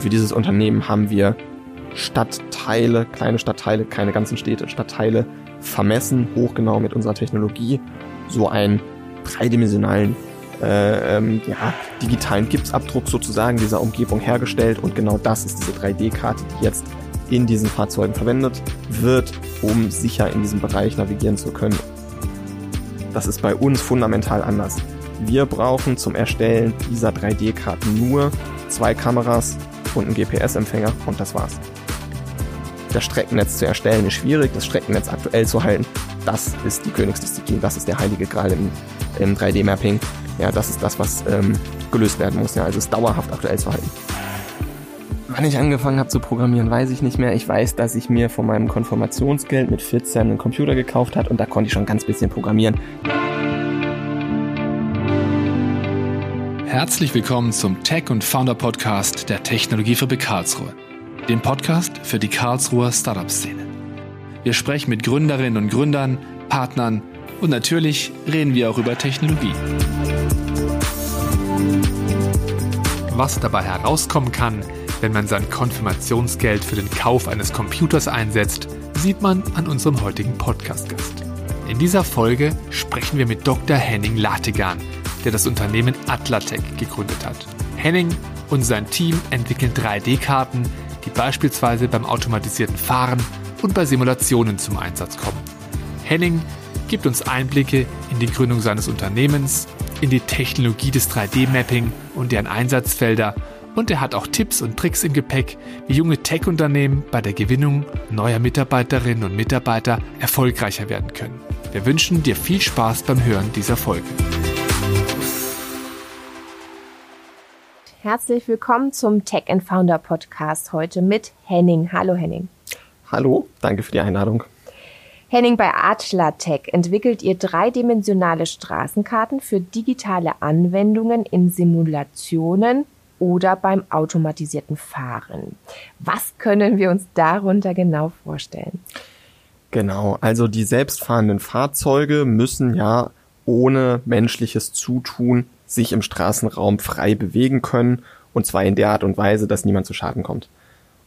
Und für dieses Unternehmen haben wir Stadtteile, kleine Stadtteile, keine ganzen Städte, Stadtteile vermessen, hochgenau mit unserer Technologie, so einen dreidimensionalen äh, ähm, ja, digitalen Gipsabdruck sozusagen dieser Umgebung hergestellt und genau das ist diese 3D-Karte, die jetzt in diesen Fahrzeugen verwendet wird, um sicher in diesem Bereich navigieren zu können. Das ist bei uns fundamental anders. Wir brauchen zum Erstellen dieser 3D-Karten nur zwei Kameras und einen GPS-Empfänger und das war's. Das Streckennetz zu erstellen ist schwierig, das Streckennetz aktuell zu halten, das ist die Königsdisziplin, das ist der heilige Gral im, im 3D-Mapping. Ja, das ist das, was ähm, gelöst werden muss, ja, also es dauerhaft aktuell zu halten. Wann ich angefangen habe zu programmieren, weiß ich nicht mehr. Ich weiß, dass ich mir von meinem Konfirmationsgeld mit 14 einen Computer gekauft hat und da konnte ich schon ganz bisschen programmieren. Herzlich willkommen zum Tech und Founder Podcast der Technologiefabrik Karlsruhe, dem Podcast für die Karlsruher Startup-Szene. Wir sprechen mit Gründerinnen und Gründern, Partnern und natürlich reden wir auch über Technologie. Was dabei herauskommen kann, wenn man sein Konfirmationsgeld für den Kauf eines Computers einsetzt, sieht man an unserem heutigen Podcast-Gast. In dieser Folge sprechen wir mit Dr. Henning Lategan, der das Unternehmen Atlatec gegründet hat. Henning und sein Team entwickeln 3D-Karten, die beispielsweise beim automatisierten Fahren und bei Simulationen zum Einsatz kommen. Henning gibt uns Einblicke in die Gründung seines Unternehmens, in die Technologie des 3D-Mapping und deren Einsatzfelder und er hat auch Tipps und Tricks im Gepäck, wie junge Tech-Unternehmen bei der Gewinnung neuer Mitarbeiterinnen und Mitarbeiter erfolgreicher werden können. Wir wünschen dir viel Spaß beim Hören dieser Folge. Herzlich willkommen zum Tech and Founder Podcast heute mit Henning. Hallo Henning. Hallo, danke für die Einladung. Henning, bei Atlatec entwickelt ihr dreidimensionale Straßenkarten für digitale Anwendungen in Simulationen oder beim automatisierten Fahren. Was können wir uns darunter genau vorstellen? Genau, also die selbstfahrenden Fahrzeuge müssen ja ohne menschliches Zutun sich im Straßenraum frei bewegen können und zwar in der Art und Weise, dass niemand zu Schaden kommt.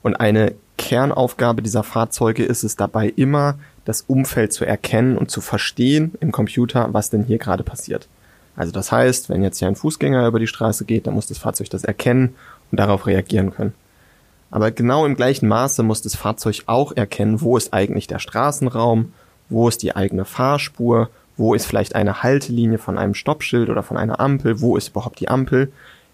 Und eine Kernaufgabe dieser Fahrzeuge ist es dabei immer, das Umfeld zu erkennen und zu verstehen im Computer, was denn hier gerade passiert. Also das heißt, wenn jetzt hier ein Fußgänger über die Straße geht, dann muss das Fahrzeug das erkennen und darauf reagieren können. Aber genau im gleichen Maße muss das Fahrzeug auch erkennen, wo ist eigentlich der Straßenraum, wo ist die eigene Fahrspur, wo ist vielleicht eine Haltelinie von einem Stoppschild oder von einer Ampel, wo ist überhaupt die Ampel,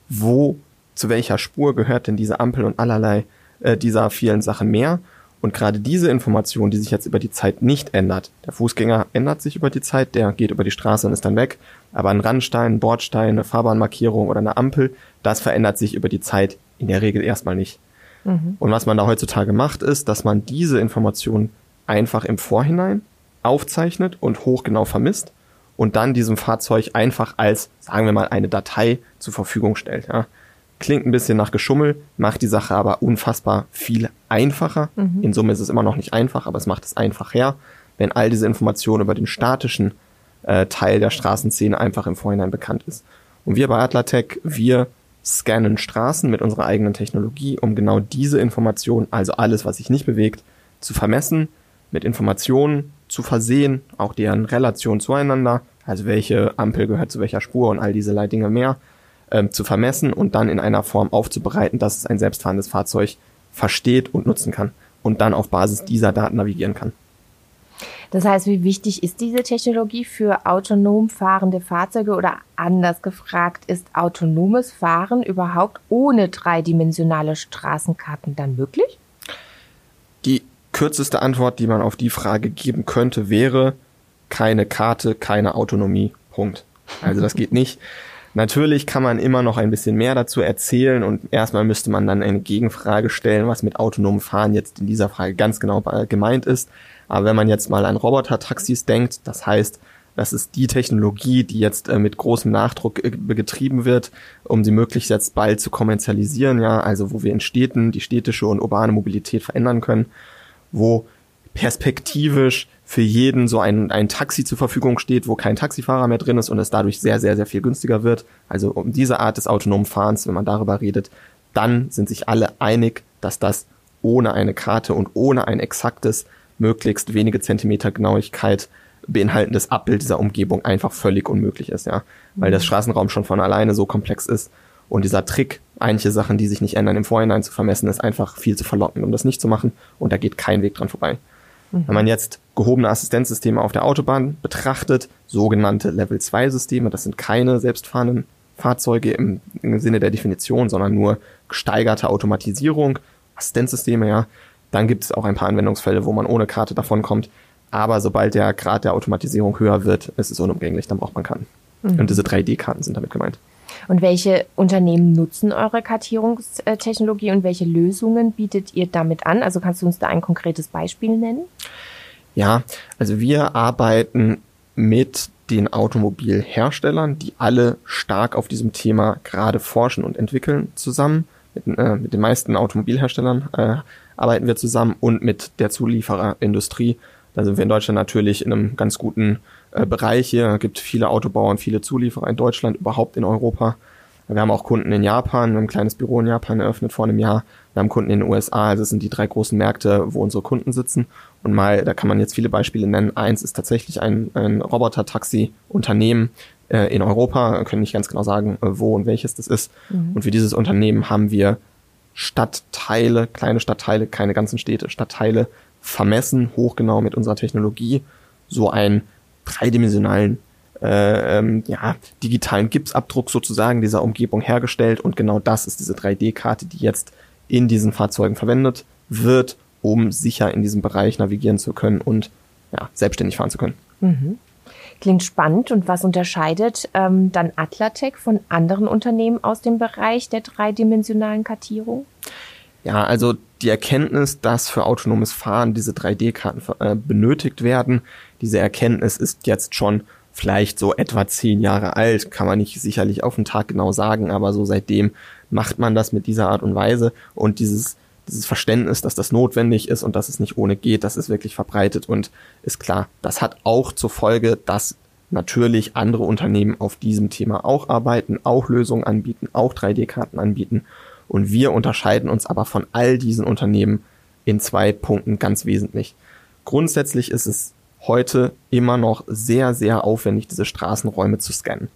wo zu welcher Spur gehört denn diese Ampel und allerlei äh, dieser vielen Sachen mehr. Und gerade diese Information, die sich jetzt über die Zeit nicht ändert, der Fußgänger ändert sich über die Zeit, der geht über die Straße und ist dann weg, aber ein Randstein, ein Bordstein, eine Fahrbahnmarkierung oder eine Ampel, das verändert sich über die Zeit in der Regel erstmal nicht. Mhm. Und was man da heutzutage macht, ist, dass man diese Information einfach im Vorhinein aufzeichnet und hochgenau vermisst und dann diesem Fahrzeug einfach als, sagen wir mal, eine Datei zur Verfügung stellt. Ja. Klingt ein bisschen nach Geschummel, macht die Sache aber unfassbar viel einfacher. Mhm. In Summe ist es immer noch nicht einfach, aber es macht es einfach her, wenn all diese Informationen über den statischen äh, Teil der Straßenszene einfach im Vorhinein bekannt ist. Und wir bei Atlatec, wir scannen Straßen mit unserer eigenen Technologie, um genau diese Informationen, also alles, was sich nicht bewegt, zu vermessen, mit Informationen zu versehen, auch deren Relation zueinander, also welche Ampel gehört zu welcher Spur und all diese Dinge mehr, ähm, zu vermessen und dann in einer Form aufzubereiten, dass es ein selbstfahrendes Fahrzeug versteht und nutzen kann und dann auf Basis dieser Daten navigieren kann. Das heißt, wie wichtig ist diese Technologie für autonom fahrende Fahrzeuge oder anders gefragt, ist autonomes Fahren überhaupt ohne dreidimensionale Straßenkarten dann möglich? Die kürzeste Antwort, die man auf die Frage geben könnte, wäre keine Karte, keine Autonomie. Punkt. Also das geht nicht. Natürlich kann man immer noch ein bisschen mehr dazu erzählen und erstmal müsste man dann eine Gegenfrage stellen, was mit autonomem Fahren jetzt in dieser Frage ganz genau gemeint ist. Aber wenn man jetzt mal an Roboter-Taxis denkt, das heißt, das ist die Technologie, die jetzt äh, mit großem Nachdruck äh, getrieben wird, um sie möglichst jetzt bald zu kommerzialisieren, ja, also wo wir in Städten die städtische und urbane Mobilität verändern können, wo perspektivisch für jeden so ein, ein Taxi zur Verfügung steht, wo kein Taxifahrer mehr drin ist und es dadurch sehr, sehr, sehr viel günstiger wird. Also um diese Art des autonomen Fahrens, wenn man darüber redet, dann sind sich alle einig, dass das ohne eine Karte und ohne ein exaktes, möglichst wenige Zentimeter Genauigkeit beinhaltendes Abbild dieser Umgebung einfach völlig unmöglich ist, ja. Weil das mhm. Straßenraum schon von alleine so komplex ist und dieser Trick, einige Sachen, die sich nicht ändern, im Vorhinein zu vermessen, ist einfach viel zu verlockend, um das nicht zu machen und da geht kein Weg dran vorbei. Mhm. Wenn man jetzt gehobene Assistenzsysteme auf der Autobahn betrachtet, sogenannte Level 2 Systeme, das sind keine selbstfahrenden Fahrzeuge im, im Sinne der Definition, sondern nur gesteigerte Automatisierung, Assistenzsysteme, ja. Dann gibt es auch ein paar Anwendungsfälle, wo man ohne Karte davonkommt. Aber sobald der Grad der Automatisierung höher wird, ist es unumgänglich, dann braucht man Karten. Mhm. Und diese 3D-Karten sind damit gemeint. Und welche Unternehmen nutzen eure Kartierungstechnologie und welche Lösungen bietet ihr damit an? Also kannst du uns da ein konkretes Beispiel nennen? Ja, also wir arbeiten mit den Automobilherstellern, die alle stark auf diesem Thema gerade forschen und entwickeln, zusammen. Mit, äh, mit den meisten Automobilherstellern äh, arbeiten wir zusammen und mit der Zuliefererindustrie. Da sind wir in Deutschland natürlich in einem ganz guten äh, Bereich hier. Es gibt viele Autobauer und viele Zulieferer in Deutschland, überhaupt in Europa. Wir haben auch Kunden in Japan, wir haben ein kleines Büro in Japan eröffnet vor einem Jahr. Wir haben Kunden in den USA, also das sind die drei großen Märkte, wo unsere Kunden sitzen. Und mal, da kann man jetzt viele Beispiele nennen. Eins ist tatsächlich ein, ein Roboter-Taxi-Unternehmen äh, in Europa, wir können nicht ganz genau sagen, äh, wo und welches das ist. Mhm. Und für dieses Unternehmen haben wir Stadtteile, kleine Stadtteile, keine ganzen Städte, Stadtteile vermessen, hochgenau mit unserer Technologie, so einen dreidimensionalen äh, ähm, ja, digitalen Gipsabdruck sozusagen dieser Umgebung hergestellt und genau das ist diese 3D-Karte, die jetzt in diesen Fahrzeugen verwendet wird, um sicher in diesem Bereich navigieren zu können und ja, selbstständig fahren zu können. Mhm. Klingt spannend. Und was unterscheidet ähm, dann Atlatec von anderen Unternehmen aus dem Bereich der dreidimensionalen Kartierung? Ja, also die Erkenntnis, dass für autonomes Fahren diese 3D-Karten äh, benötigt werden, diese Erkenntnis ist jetzt schon vielleicht so etwa zehn Jahre alt, kann man nicht sicherlich auf den Tag genau sagen, aber so seitdem macht man das mit dieser Art und Weise und dieses dieses Verständnis, dass das notwendig ist und dass es nicht ohne geht, das ist wirklich verbreitet und ist klar. Das hat auch zur Folge, dass natürlich andere Unternehmen auf diesem Thema auch arbeiten, auch Lösungen anbieten, auch 3D-Karten anbieten. Und wir unterscheiden uns aber von all diesen Unternehmen in zwei Punkten ganz wesentlich. Grundsätzlich ist es heute immer noch sehr, sehr aufwendig, diese Straßenräume zu scannen.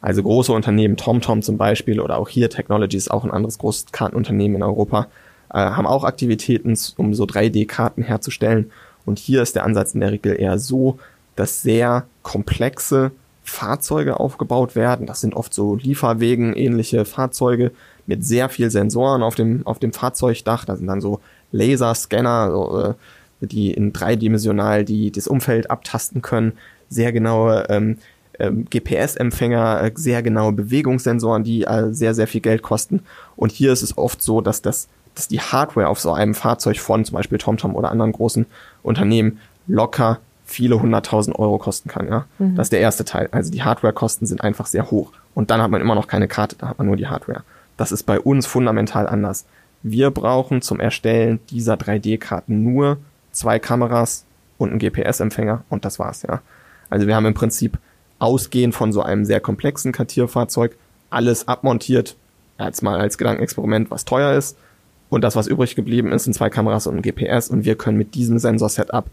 Also große Unternehmen, TomTom zum Beispiel oder auch hier Technologies, auch ein anderes großes Kartenunternehmen in Europa, äh, haben auch Aktivitäten, um so 3D-Karten herzustellen. Und hier ist der Ansatz in der Regel eher so, dass sehr komplexe Fahrzeuge aufgebaut werden. Das sind oft so Lieferwegen ähnliche Fahrzeuge mit sehr viel Sensoren auf dem, auf dem Fahrzeugdach. Da sind dann so Laserscanner, so, äh, die in dreidimensional die das Umfeld abtasten können, sehr genaue ähm, ähm, GPS-Empfänger, äh, sehr genaue Bewegungssensoren, die äh, sehr, sehr viel Geld kosten. Und hier ist es oft so, dass das, dass die Hardware auf so einem Fahrzeug von zum Beispiel TomTom oder anderen großen Unternehmen locker viele hunderttausend Euro kosten kann, ja. Mhm. Das ist der erste Teil. Also die Hardware-Kosten sind einfach sehr hoch. Und dann hat man immer noch keine Karte, da hat man nur die Hardware. Das ist bei uns fundamental anders. Wir brauchen zum Erstellen dieser 3D-Karten nur zwei Kameras und einen GPS-Empfänger und das war's, ja. Also wir haben im Prinzip ausgehend von so einem sehr komplexen Kartierfahrzeug alles abmontiert, als mal als Gedankenexperiment, was teuer ist. Und das, was übrig geblieben ist, sind zwei Kameras und ein GPS und wir können mit diesem Sensor-Setup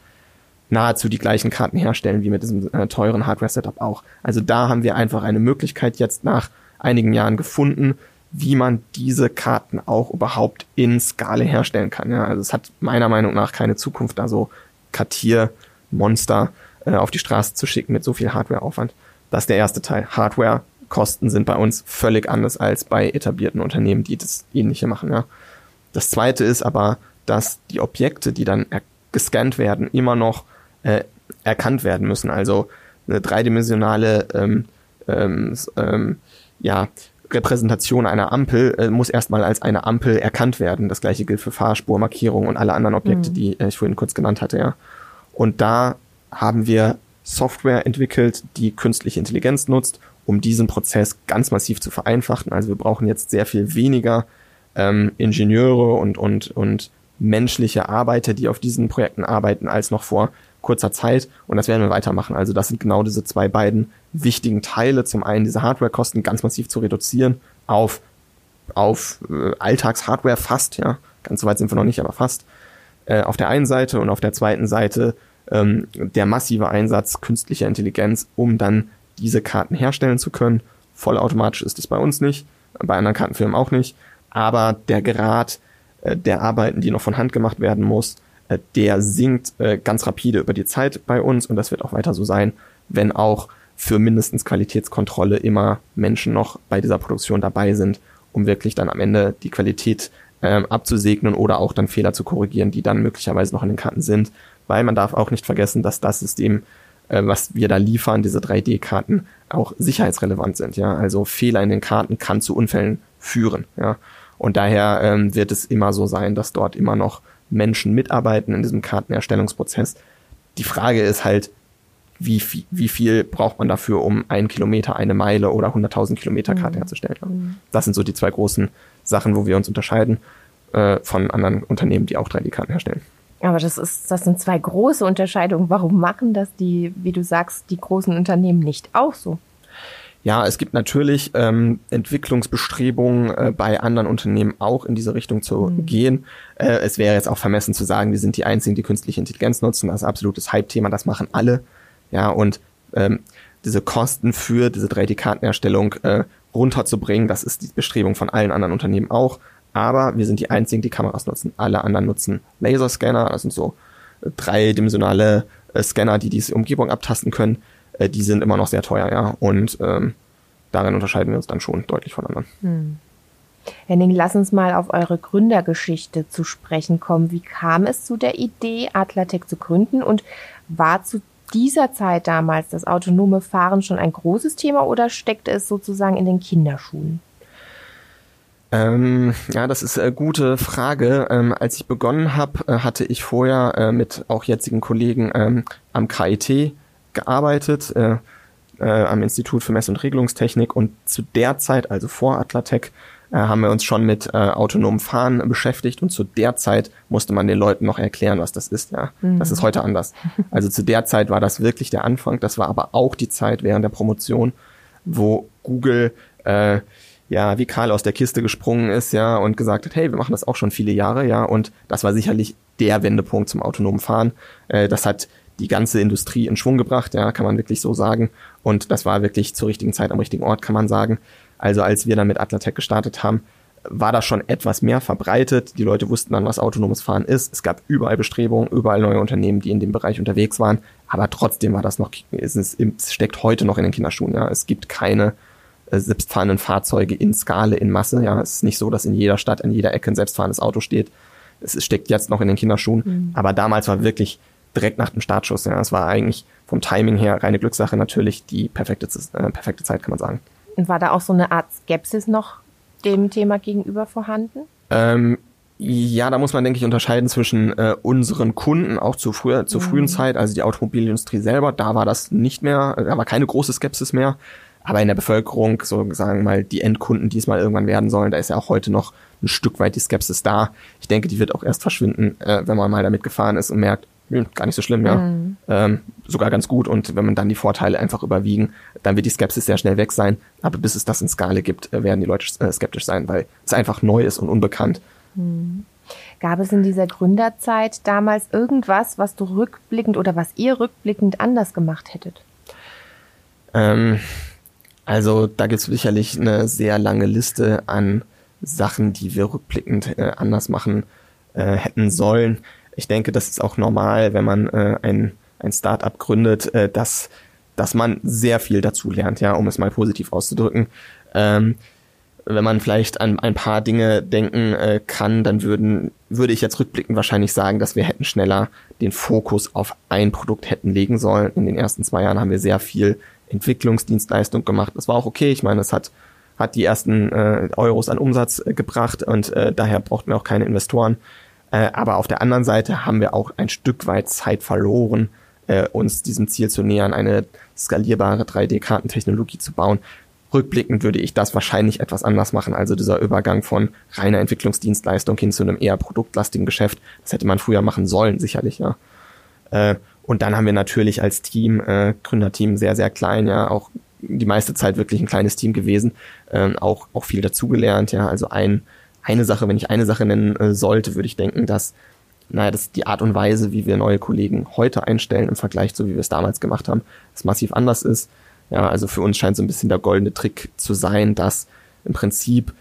nahezu die gleichen Karten herstellen wie mit diesem äh, teuren Hardware-Setup auch. Also da haben wir einfach eine Möglichkeit jetzt nach einigen Jahren gefunden, wie man diese Karten auch überhaupt in Skala herstellen kann. Ja, also es hat meiner Meinung nach keine Zukunft, da so Kartiermonster äh, auf die Straße zu schicken mit so viel Hardwareaufwand. Das ist der erste Teil. Hardwarekosten sind bei uns völlig anders als bei etablierten Unternehmen, die das ähnliche machen. Ja. Das zweite ist aber, dass die Objekte, die dann gescannt werden, immer noch äh, erkannt werden müssen. Also eine dreidimensionale ähm, ähm, ähm, ja, Repräsentation einer Ampel äh, muss erstmal als eine Ampel erkannt werden. Das gleiche gilt für Fahrspurmarkierung und alle anderen Objekte, mhm. die äh, ich vorhin kurz genannt hatte, ja. Und da haben wir Software entwickelt, die künstliche Intelligenz nutzt, um diesen Prozess ganz massiv zu vereinfachen. Also wir brauchen jetzt sehr viel weniger ähm, Ingenieure und, und, und menschliche Arbeiter, die auf diesen Projekten arbeiten, als noch vor kurzer Zeit. Und das werden wir weitermachen. Also das sind genau diese zwei beiden wichtigen Teile. Zum einen diese Hardwarekosten ganz massiv zu reduzieren auf auf äh, Alltagshardware fast, ja, ganz so weit sind wir noch nicht, aber fast, äh, auf der einen Seite und auf der zweiten Seite ähm, der massive Einsatz künstlicher Intelligenz, um dann diese Karten herstellen zu können. Vollautomatisch ist es bei uns nicht, bei anderen Kartenfirmen auch nicht, aber der Grad äh, der Arbeiten, die noch von Hand gemacht werden muss, äh, der sinkt äh, ganz rapide über die Zeit bei uns und das wird auch weiter so sein, wenn auch für mindestens Qualitätskontrolle immer Menschen noch bei dieser Produktion dabei sind, um wirklich dann am Ende die Qualität ähm, abzusegnen oder auch dann Fehler zu korrigieren, die dann möglicherweise noch in den Karten sind. Weil man darf auch nicht vergessen, dass das System, äh, was wir da liefern, diese 3D-Karten, auch sicherheitsrelevant sind. Ja, also Fehler in den Karten kann zu Unfällen führen. Ja, und daher ähm, wird es immer so sein, dass dort immer noch Menschen mitarbeiten in diesem Kartenerstellungsprozess. Die Frage ist halt, wie viel, wie viel braucht man dafür, um einen Kilometer, eine Meile oder 100.000 Kilometer Karte mhm. herzustellen. Mhm. Das sind so die zwei großen Sachen, wo wir uns unterscheiden äh, von anderen Unternehmen, die auch 3D-Karten herstellen. Aber das ist, das sind zwei große Unterscheidungen. Warum machen das die, wie du sagst, die großen Unternehmen nicht auch so? Ja, es gibt natürlich ähm, Entwicklungsbestrebungen äh, bei anderen Unternehmen auch in diese Richtung zu mhm. gehen. Äh, es wäre jetzt auch vermessen zu sagen, wir sind die einzigen, die künstliche Intelligenz nutzen. Das ist absolutes Hype-Thema, das machen alle. Ja, und ähm, diese Kosten für diese 3D-Kartenerstellung äh, runterzubringen, das ist die Bestrebung von allen anderen Unternehmen auch. Aber wir sind die einzigen, die Kameras nutzen. Alle anderen nutzen Laserscanner, das sind so äh, dreidimensionale äh, Scanner, die diese Umgebung abtasten können äh, die sind immer noch sehr teuer, ja. Und ähm, darin unterscheiden wir uns dann schon deutlich von anderen. Hm. Henning, lass uns mal auf eure Gründergeschichte zu sprechen kommen. Wie kam es zu der Idee, Atlatec zu gründen und war zu dieser Zeit damals das autonome Fahren schon ein großes Thema oder steckte es sozusagen in den Kinderschuhen? Ähm, ja, das ist eine gute Frage. Ähm, als ich begonnen habe, äh, hatte ich vorher äh, mit auch jetzigen Kollegen ähm, am KIT gearbeitet äh, äh, am Institut für Mess- und Regelungstechnik und zu der Zeit, also vor Atlatec, äh, haben wir uns schon mit äh, autonomem Fahren beschäftigt und zu der Zeit musste man den Leuten noch erklären, was das ist. Ja, mhm. das ist heute anders. Also zu der Zeit war das wirklich der Anfang. Das war aber auch die Zeit während der Promotion, wo Google äh, ja, wie Karl aus der Kiste gesprungen ist, ja, und gesagt hat, hey, wir machen das auch schon viele Jahre, ja, und das war sicherlich der Wendepunkt zum autonomen Fahren. Äh, das hat die ganze Industrie in Schwung gebracht, ja, kann man wirklich so sagen. Und das war wirklich zur richtigen Zeit am richtigen Ort, kann man sagen. Also als wir dann mit Atlatec gestartet haben, war das schon etwas mehr verbreitet. Die Leute wussten dann, was autonomes Fahren ist. Es gab überall Bestrebungen, überall neue Unternehmen, die in dem Bereich unterwegs waren. Aber trotzdem war das noch, es, ist, es steckt heute noch in den Kinderschuhen. Ja, es gibt keine äh, selbstfahrenden Fahrzeuge in Skala, in Masse. Ja, es ist nicht so, dass in jeder Stadt, in jeder Ecke ein selbstfahrendes Auto steht. Es steckt jetzt noch in den Kinderschuhen. Mhm. Aber damals war wirklich direkt nach dem Startschuss. Ja, es war eigentlich vom Timing her reine Glückssache natürlich die perfekte, äh, perfekte Zeit, kann man sagen. Und war da auch so eine Art Skepsis noch dem Thema gegenüber vorhanden? Ähm, ja, da muss man, denke ich, unterscheiden zwischen äh, unseren Kunden, auch zu früher, zur mhm. frühen Zeit, also die Automobilindustrie selber, da war das nicht mehr, da war keine große Skepsis mehr. Aber in der Bevölkerung, so sagen mal, die Endkunden, die es mal irgendwann werden sollen, da ist ja auch heute noch ein Stück weit die Skepsis da. Ich denke, die wird auch erst verschwinden, äh, wenn man mal damit gefahren ist und merkt, gar nicht so schlimm, ja. Mhm. Ähm, sogar ganz gut. Und wenn man dann die Vorteile einfach überwiegen, dann wird die Skepsis sehr schnell weg sein. Aber bis es das in Skala gibt, äh, werden die Leute äh, skeptisch sein, weil es einfach neu ist und unbekannt. Mhm. Gab es in dieser Gründerzeit damals irgendwas, was du rückblickend oder was ihr rückblickend anders gemacht hättet? Ähm, also da gibt es sicherlich eine sehr lange Liste an Sachen, die wir rückblickend äh, anders machen äh, hätten sollen ich denke, das ist auch normal, wenn man äh, ein, ein Startup gründet, äh, dass, dass man sehr viel dazu lernt, ja, um es mal positiv auszudrücken. Ähm, wenn man vielleicht an ein paar Dinge denken äh, kann, dann würden, würde ich jetzt rückblickend wahrscheinlich sagen, dass wir hätten schneller den Fokus auf ein Produkt hätten legen sollen. In den ersten zwei Jahren haben wir sehr viel Entwicklungsdienstleistung gemacht. Das war auch okay. Ich meine, es hat, hat die ersten äh, Euros an Umsatz äh, gebracht und äh, daher brauchten wir auch keine Investoren. Äh, aber auf der anderen Seite haben wir auch ein Stück weit Zeit verloren, äh, uns diesem Ziel zu nähern, eine skalierbare 3D-Kartentechnologie zu bauen. Rückblickend würde ich das wahrscheinlich etwas anders machen. Also dieser Übergang von reiner Entwicklungsdienstleistung hin zu einem eher produktlastigen Geschäft, das hätte man früher machen sollen, sicherlich, ja. Äh, und dann haben wir natürlich als Team, äh, Gründerteam, sehr, sehr klein, ja, auch die meiste Zeit wirklich ein kleines Team gewesen, ähm, auch, auch viel dazugelernt, ja. Also ein, eine Sache, wenn ich eine Sache nennen äh, sollte, würde ich denken, dass naja, das die Art und Weise, wie wir neue Kollegen heute einstellen im Vergleich zu wie wir es damals gemacht haben, das massiv anders ist. Ja, also für uns scheint so ein bisschen der goldene Trick zu sein, dass im Prinzip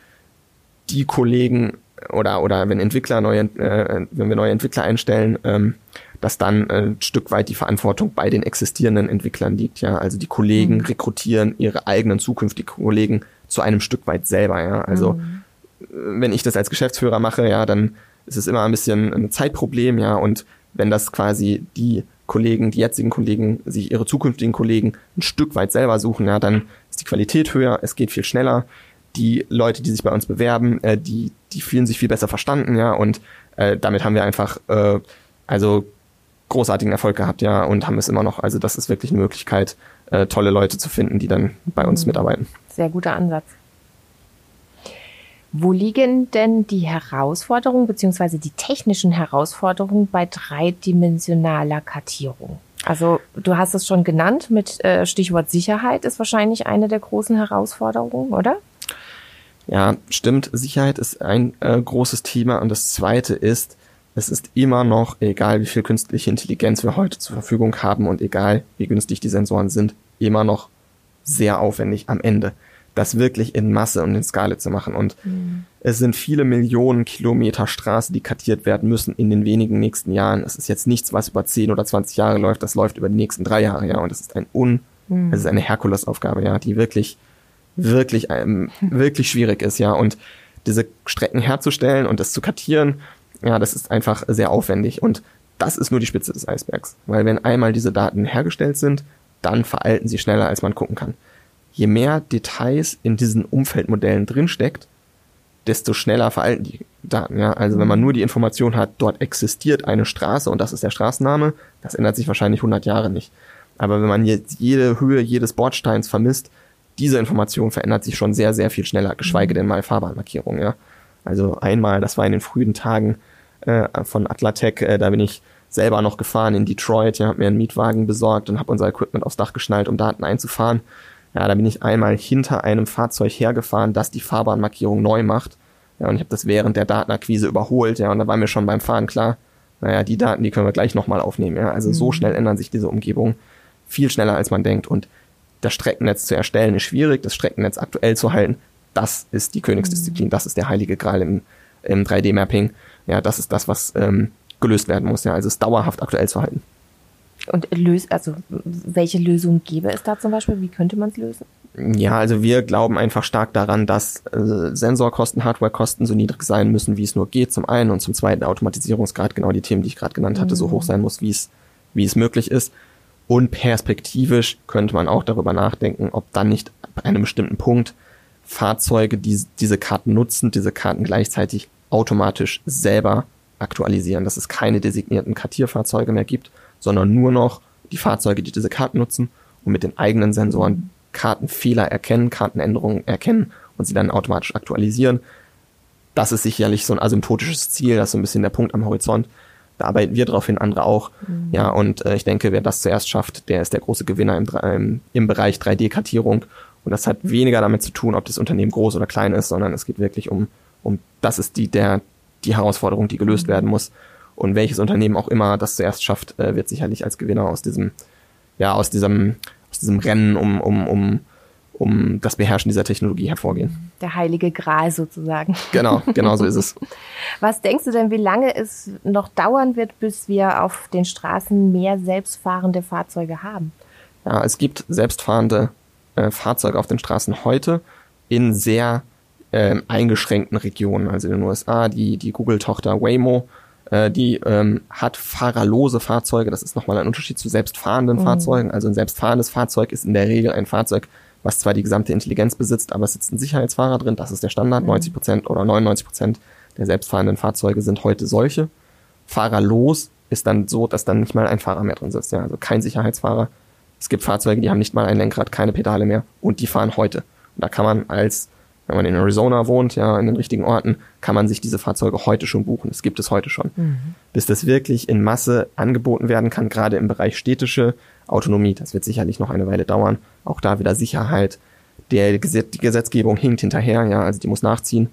die Kollegen oder oder wenn Entwickler neue äh, wenn wir neue Entwickler einstellen, ähm, dass dann äh, ein Stück weit die Verantwortung bei den existierenden Entwicklern liegt. Ja, also die Kollegen mhm. rekrutieren ihre eigenen zukünftigen Kollegen zu einem Stück weit selber. Ja, also mhm. Wenn ich das als Geschäftsführer mache, ja, dann ist es immer ein bisschen ein Zeitproblem. Ja, und wenn das quasi die Kollegen, die jetzigen Kollegen, sich ihre zukünftigen Kollegen ein Stück weit selber suchen, ja, dann ist die Qualität höher, es geht viel schneller die Leute, die sich bei uns bewerben, äh, die, die fühlen sich viel besser verstanden, ja, und äh, damit haben wir einfach äh, also großartigen Erfolg gehabt, ja, und haben es immer noch. Also das ist wirklich eine Möglichkeit, äh, tolle Leute zu finden, die dann bei uns mitarbeiten. Sehr guter Ansatz. Wo liegen denn die Herausforderungen beziehungsweise die technischen Herausforderungen bei dreidimensionaler Kartierung? Also du hast es schon genannt mit äh, Stichwort Sicherheit ist wahrscheinlich eine der großen Herausforderungen, oder? Ja, stimmt. Sicherheit ist ein äh, großes Thema. Und das zweite ist, es ist immer noch, egal wie viel künstliche Intelligenz wir heute zur Verfügung haben und egal wie günstig die Sensoren sind, immer noch sehr aufwendig am Ende, das wirklich in Masse und in Skala zu machen. Und mhm. es sind viele Millionen Kilometer Straße, die kartiert werden müssen in den wenigen nächsten Jahren. Es ist jetzt nichts, was über 10 oder 20 Jahre läuft, das läuft über die nächsten drei Jahre, ja. Und es ist ein un, mhm. es ist eine Herkulesaufgabe, ja, die wirklich wirklich, ähm, wirklich schwierig ist, ja. Und diese Strecken herzustellen und das zu kartieren, ja, das ist einfach sehr aufwendig. Und das ist nur die Spitze des Eisbergs. Weil wenn einmal diese Daten hergestellt sind, dann veralten sie schneller, als man gucken kann. Je mehr Details in diesen Umfeldmodellen drinsteckt, desto schneller veralten die Daten. Ja? Also wenn man nur die Information hat, dort existiert eine Straße und das ist der Straßenname, das ändert sich wahrscheinlich 100 Jahre nicht. Aber wenn man jetzt jede Höhe jedes Bordsteins vermisst, diese Information verändert sich schon sehr, sehr viel schneller, geschweige mhm. denn mal Fahrbahnmarkierung, ja. Also einmal, das war in den frühen Tagen äh, von Atlatec, äh, da bin ich selber noch gefahren in Detroit, ja, habe mir einen Mietwagen besorgt und habe unser Equipment aufs Dach geschnallt, um Daten einzufahren. Ja, da bin ich einmal hinter einem Fahrzeug hergefahren, das die Fahrbahnmarkierung neu macht. Ja, und ich habe das während der Datenakquise überholt, ja, und da war mir schon beim Fahren klar, naja, die Daten, die können wir gleich nochmal aufnehmen, ja. Also mhm. so schnell ändern sich diese Umgebungen. Viel schneller als man denkt. Und das Streckennetz zu erstellen ist schwierig, das Streckennetz aktuell zu halten, das ist die Königsdisziplin, das ist der heilige Gral im, im 3D-Mapping. Ja, das ist das, was ähm, gelöst werden muss, ja, also es dauerhaft aktuell zu halten. Und löst, also welche Lösung gäbe es da zum Beispiel? Wie könnte man es lösen? Ja, also wir glauben einfach stark daran, dass äh, Sensorkosten, Hardwarekosten so niedrig sein müssen, wie es nur geht, zum einen und zum zweiten Automatisierungsgrad, genau die Themen, die ich gerade genannt hatte, mhm. so hoch sein muss, wie es wie es möglich ist. Und perspektivisch könnte man auch darüber nachdenken, ob dann nicht bei einem bestimmten Punkt Fahrzeuge, die diese Karten nutzen, diese Karten gleichzeitig automatisch selber aktualisieren, dass es keine designierten Kartierfahrzeuge mehr gibt, sondern nur noch die Fahrzeuge, die diese Karten nutzen und mit den eigenen Sensoren Kartenfehler erkennen, Kartenänderungen erkennen und sie dann automatisch aktualisieren. Das ist sicherlich so ein asymptotisches Ziel, das ist so ein bisschen der Punkt am Horizont. Da arbeiten wir drauf hin, andere auch. Mhm. Ja, und äh, ich denke, wer das zuerst schafft, der ist der große Gewinner im, im, im Bereich 3D-Kartierung. Und das hat weniger damit zu tun, ob das Unternehmen groß oder klein ist, sondern es geht wirklich um, um das ist die, der, die Herausforderung, die gelöst mhm. werden muss. Und welches Unternehmen auch immer das zuerst schafft, äh, wird sicherlich als Gewinner aus diesem, ja, aus diesem, aus diesem Rennen um, um, um um das Beherrschen dieser Technologie hervorgehen. Der heilige Gral sozusagen. Genau, genau so ist es. Was denkst du denn, wie lange es noch dauern wird, bis wir auf den Straßen mehr selbstfahrende Fahrzeuge haben? Ja, es gibt selbstfahrende äh, Fahrzeuge auf den Straßen heute in sehr äh, eingeschränkten Regionen. Also in den USA, die, die Google-Tochter Waymo, äh, die ähm, hat fahrerlose Fahrzeuge. Das ist nochmal ein Unterschied zu selbstfahrenden mhm. Fahrzeugen. Also ein selbstfahrendes Fahrzeug ist in der Regel ein Fahrzeug, was zwar die gesamte Intelligenz besitzt, aber es sitzt ein Sicherheitsfahrer drin. Das ist der Standard. 90 mhm. Prozent oder 99 Prozent der selbstfahrenden Fahrzeuge sind heute solche. Fahrerlos ist dann so, dass dann nicht mal ein Fahrer mehr drin sitzt. Ja, also kein Sicherheitsfahrer. Es gibt Fahrzeuge, die haben nicht mal ein Lenkrad, keine Pedale mehr und die fahren heute. Und da kann man als, wenn man in Arizona wohnt, ja, in den richtigen Orten, kann man sich diese Fahrzeuge heute schon buchen. Das gibt es heute schon. Mhm. Bis das wirklich in Masse angeboten werden kann, gerade im Bereich städtische Autonomie. Das wird sicherlich noch eine Weile dauern. Auch da wieder Sicherheit. Der Gesetz, die Gesetzgebung hinkt hinterher, ja, also die muss nachziehen.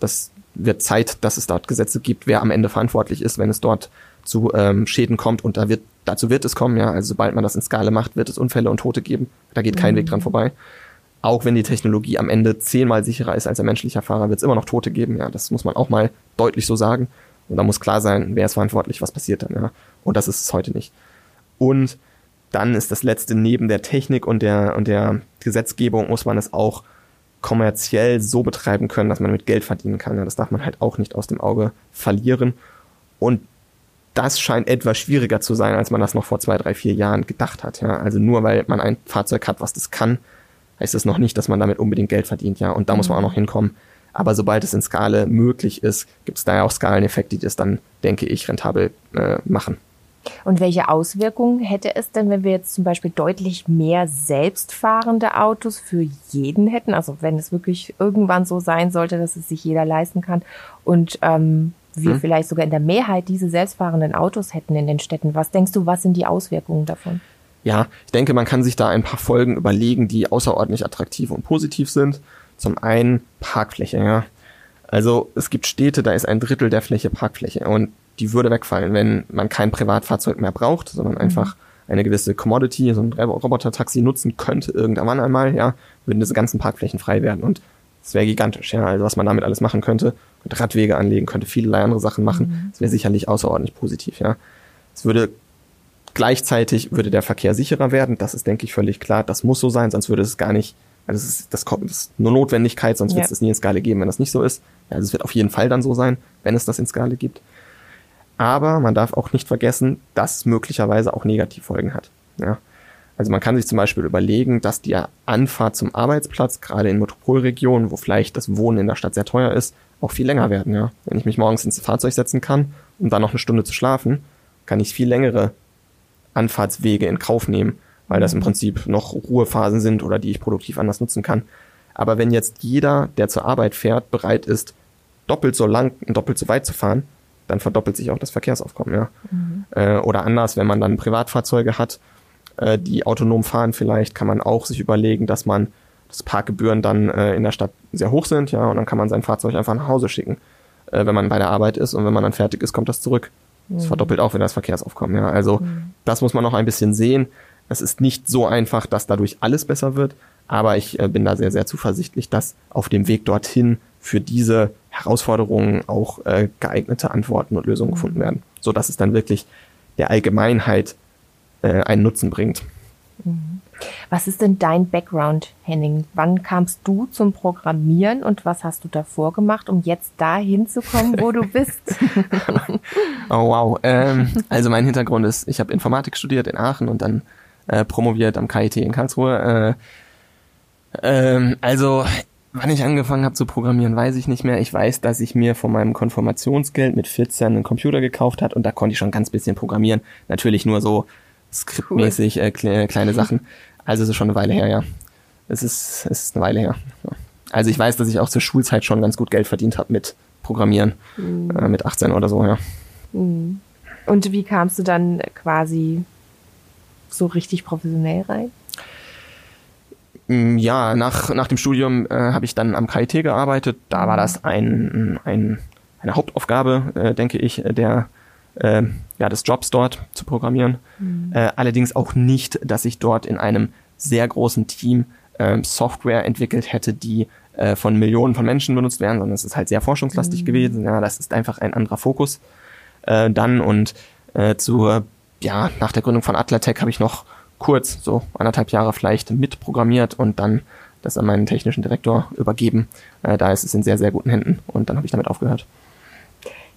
Das wird Zeit, dass es dort Gesetze gibt, wer am Ende verantwortlich ist, wenn es dort zu ähm, Schäden kommt und da wird, dazu wird es kommen, ja. Also sobald man das in Skala macht, wird es Unfälle und Tote geben. Da geht kein mhm. Weg dran vorbei. Auch wenn die Technologie am Ende zehnmal sicherer ist als ein menschlicher Fahrer, wird es immer noch Tote geben, ja. Das muss man auch mal deutlich so sagen. Und da muss klar sein, wer ist verantwortlich, was passiert dann, ja. Und das ist es heute nicht. Und dann ist das letzte neben der Technik und der, und der Gesetzgebung muss man es auch kommerziell so betreiben können, dass man mit Geld verdienen kann. Ja, das darf man halt auch nicht aus dem Auge verlieren. Und das scheint etwas schwieriger zu sein, als man das noch vor zwei, drei, vier Jahren gedacht hat. Ja, also nur weil man ein Fahrzeug hat, was das kann, heißt es noch nicht, dass man damit unbedingt Geld verdient. Ja, und da mhm. muss man auch noch hinkommen. Aber sobald es in Skala möglich ist, gibt es da ja auch Skaleneffekte, die das dann, denke ich, rentabel äh, machen. Und welche Auswirkungen hätte es denn, wenn wir jetzt zum Beispiel deutlich mehr selbstfahrende Autos für jeden hätten? Also wenn es wirklich irgendwann so sein sollte, dass es sich jeder leisten kann und ähm, wir hm. vielleicht sogar in der Mehrheit diese selbstfahrenden Autos hätten in den Städten. Was denkst du, was sind die Auswirkungen davon? Ja, ich denke, man kann sich da ein paar Folgen überlegen, die außerordentlich attraktiv und positiv sind. Zum einen Parkfläche, ja. Also es gibt Städte, da ist ein Drittel der Fläche Parkfläche und die würde wegfallen, wenn man kein Privatfahrzeug mehr braucht, sondern mhm. einfach eine gewisse Commodity, so ein Roboter-Taxi nutzen könnte irgendwann einmal, ja, würden diese ganzen Parkflächen frei werden und es wäre gigantisch, ja, also was man damit alles machen könnte, könnte Radwege anlegen, könnte vielerlei andere Sachen machen, mhm. das wäre sicherlich außerordentlich positiv, ja. Es würde gleichzeitig würde der Verkehr sicherer werden, das ist, denke ich, völlig klar, das muss so sein, sonst würde es gar nicht also das ist, das, das ist nur Notwendigkeit, sonst ja. wird es das nie in Skala geben, wenn das nicht so ist. Also es wird auf jeden Fall dann so sein, wenn es das in Skala gibt. Aber man darf auch nicht vergessen, dass es möglicherweise auch Negativfolgen hat. Ja. Also man kann sich zum Beispiel überlegen, dass die Anfahrt zum Arbeitsplatz, gerade in Metropolregionen, wo vielleicht das Wohnen in der Stadt sehr teuer ist, auch viel länger werden. Ja. Wenn ich mich morgens ins Fahrzeug setzen kann, um dann noch eine Stunde zu schlafen, kann ich viel längere Anfahrtswege in Kauf nehmen, weil das im Prinzip noch Ruhephasen sind oder die ich produktiv anders nutzen kann. Aber wenn jetzt jeder, der zur Arbeit fährt, bereit ist, doppelt so lang und doppelt so weit zu fahren, dann verdoppelt sich auch das Verkehrsaufkommen, ja. Mhm. Äh, oder anders, wenn man dann Privatfahrzeuge hat, äh, die autonom fahren vielleicht, kann man auch sich überlegen, dass man das Parkgebühren dann äh, in der Stadt sehr hoch sind, ja, und dann kann man sein Fahrzeug einfach nach Hause schicken, äh, wenn man bei der Arbeit ist und wenn man dann fertig ist, kommt das zurück. Das mhm. verdoppelt auch wieder das Verkehrsaufkommen, ja. Also mhm. das muss man noch ein bisschen sehen. Es ist nicht so einfach, dass dadurch alles besser wird, aber ich äh, bin da sehr, sehr zuversichtlich, dass auf dem Weg dorthin für diese Herausforderungen auch äh, geeignete Antworten und Lösungen gefunden werden, so dass es dann wirklich der Allgemeinheit äh, einen Nutzen bringt. Mhm. Was ist denn dein Background, Henning? Wann kamst du zum Programmieren und was hast du davor gemacht, um jetzt dahin zu kommen, wo du bist? oh wow. Ähm, also mein Hintergrund ist, ich habe Informatik studiert in Aachen und dann äh, promoviert am KIT in Karlsruhe. Äh, ähm, also wann ich angefangen habe zu programmieren, weiß ich nicht mehr. Ich weiß, dass ich mir von meinem Konformationsgeld mit 14 einen Computer gekauft hat und da konnte ich schon ganz bisschen programmieren. Natürlich nur so skriptmäßig äh, kleine Sachen. Also es ist schon eine Weile her, ja. Es ist, es ist eine Weile her. Also ich weiß, dass ich auch zur Schulzeit schon ganz gut Geld verdient habe mit Programmieren. Mhm. Äh, mit 18 oder so, ja. Mhm. Und wie kamst du dann quasi so richtig professionell rein? Mm, ja, nach, nach dem Studium äh, habe ich dann am KIT gearbeitet. Da war das ein, ein, eine Hauptaufgabe, äh, denke ich, der äh, ja, des Jobs dort zu programmieren. Mhm. Äh, allerdings auch nicht, dass ich dort in einem sehr großen Team äh, Software entwickelt hätte, die äh, von Millionen von Menschen benutzt werden, sondern es ist halt sehr forschungslastig mhm. gewesen. Ja, das ist einfach ein anderer Fokus. Äh, dann und äh, zur ja, nach der Gründung von Atlatec habe ich noch kurz, so anderthalb Jahre vielleicht, mitprogrammiert und dann das an meinen technischen Direktor übergeben. Äh, da ist es in sehr, sehr guten Händen und dann habe ich damit aufgehört.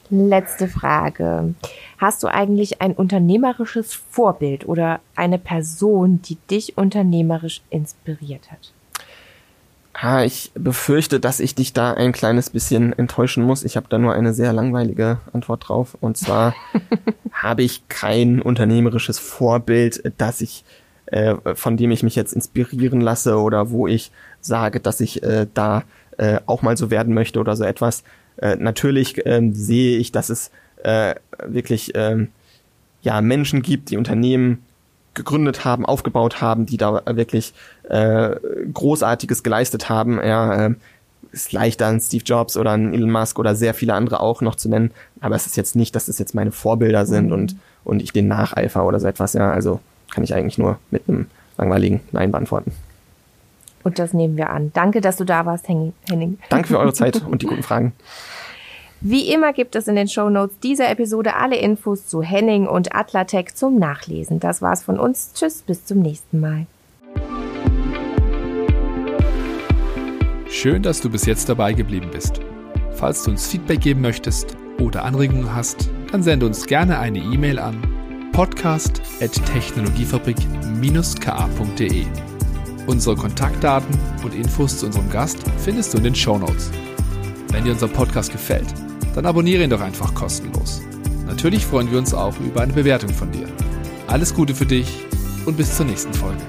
Letzte Frage. Hast du eigentlich ein unternehmerisches Vorbild oder eine Person, die dich unternehmerisch inspiriert hat? Ah, ich befürchte, dass ich dich da ein kleines bisschen enttäuschen muss. Ich habe da nur eine sehr langweilige Antwort drauf. Und zwar habe ich kein unternehmerisches Vorbild, das ich, äh, von dem ich mich jetzt inspirieren lasse oder wo ich sage, dass ich äh, da äh, auch mal so werden möchte oder so etwas. Äh, natürlich äh, sehe ich, dass es äh, wirklich äh, ja Menschen gibt, die Unternehmen gegründet haben, aufgebaut haben, die da wirklich äh, Großartiges geleistet haben. Ja, äh, ist leichter an Steve Jobs oder an Elon Musk oder sehr viele andere auch noch zu nennen, aber es ist jetzt nicht, dass das jetzt meine Vorbilder sind mhm. und, und ich den nacheifer oder so etwas, ja, also kann ich eigentlich nur mit einem langweiligen Nein beantworten. Und das nehmen wir an. Danke, dass du da warst, Henning. Danke für eure Zeit und die guten Fragen. Wie immer gibt es in den Show Notes dieser Episode alle Infos zu Henning und Atlatec zum Nachlesen. Das war's von uns. Tschüss, bis zum nächsten Mal. Schön, dass du bis jetzt dabei geblieben bist. Falls du uns Feedback geben möchtest oder Anregungen hast, dann sende uns gerne eine E-Mail an podcast.technologiefabrik-ka.de. Unsere Kontaktdaten und Infos zu unserem Gast findest du in den Show Notes. Wenn dir unser Podcast gefällt, dann abonniere ihn doch einfach kostenlos. Natürlich freuen wir uns auch über eine Bewertung von dir. Alles Gute für dich und bis zur nächsten Folge.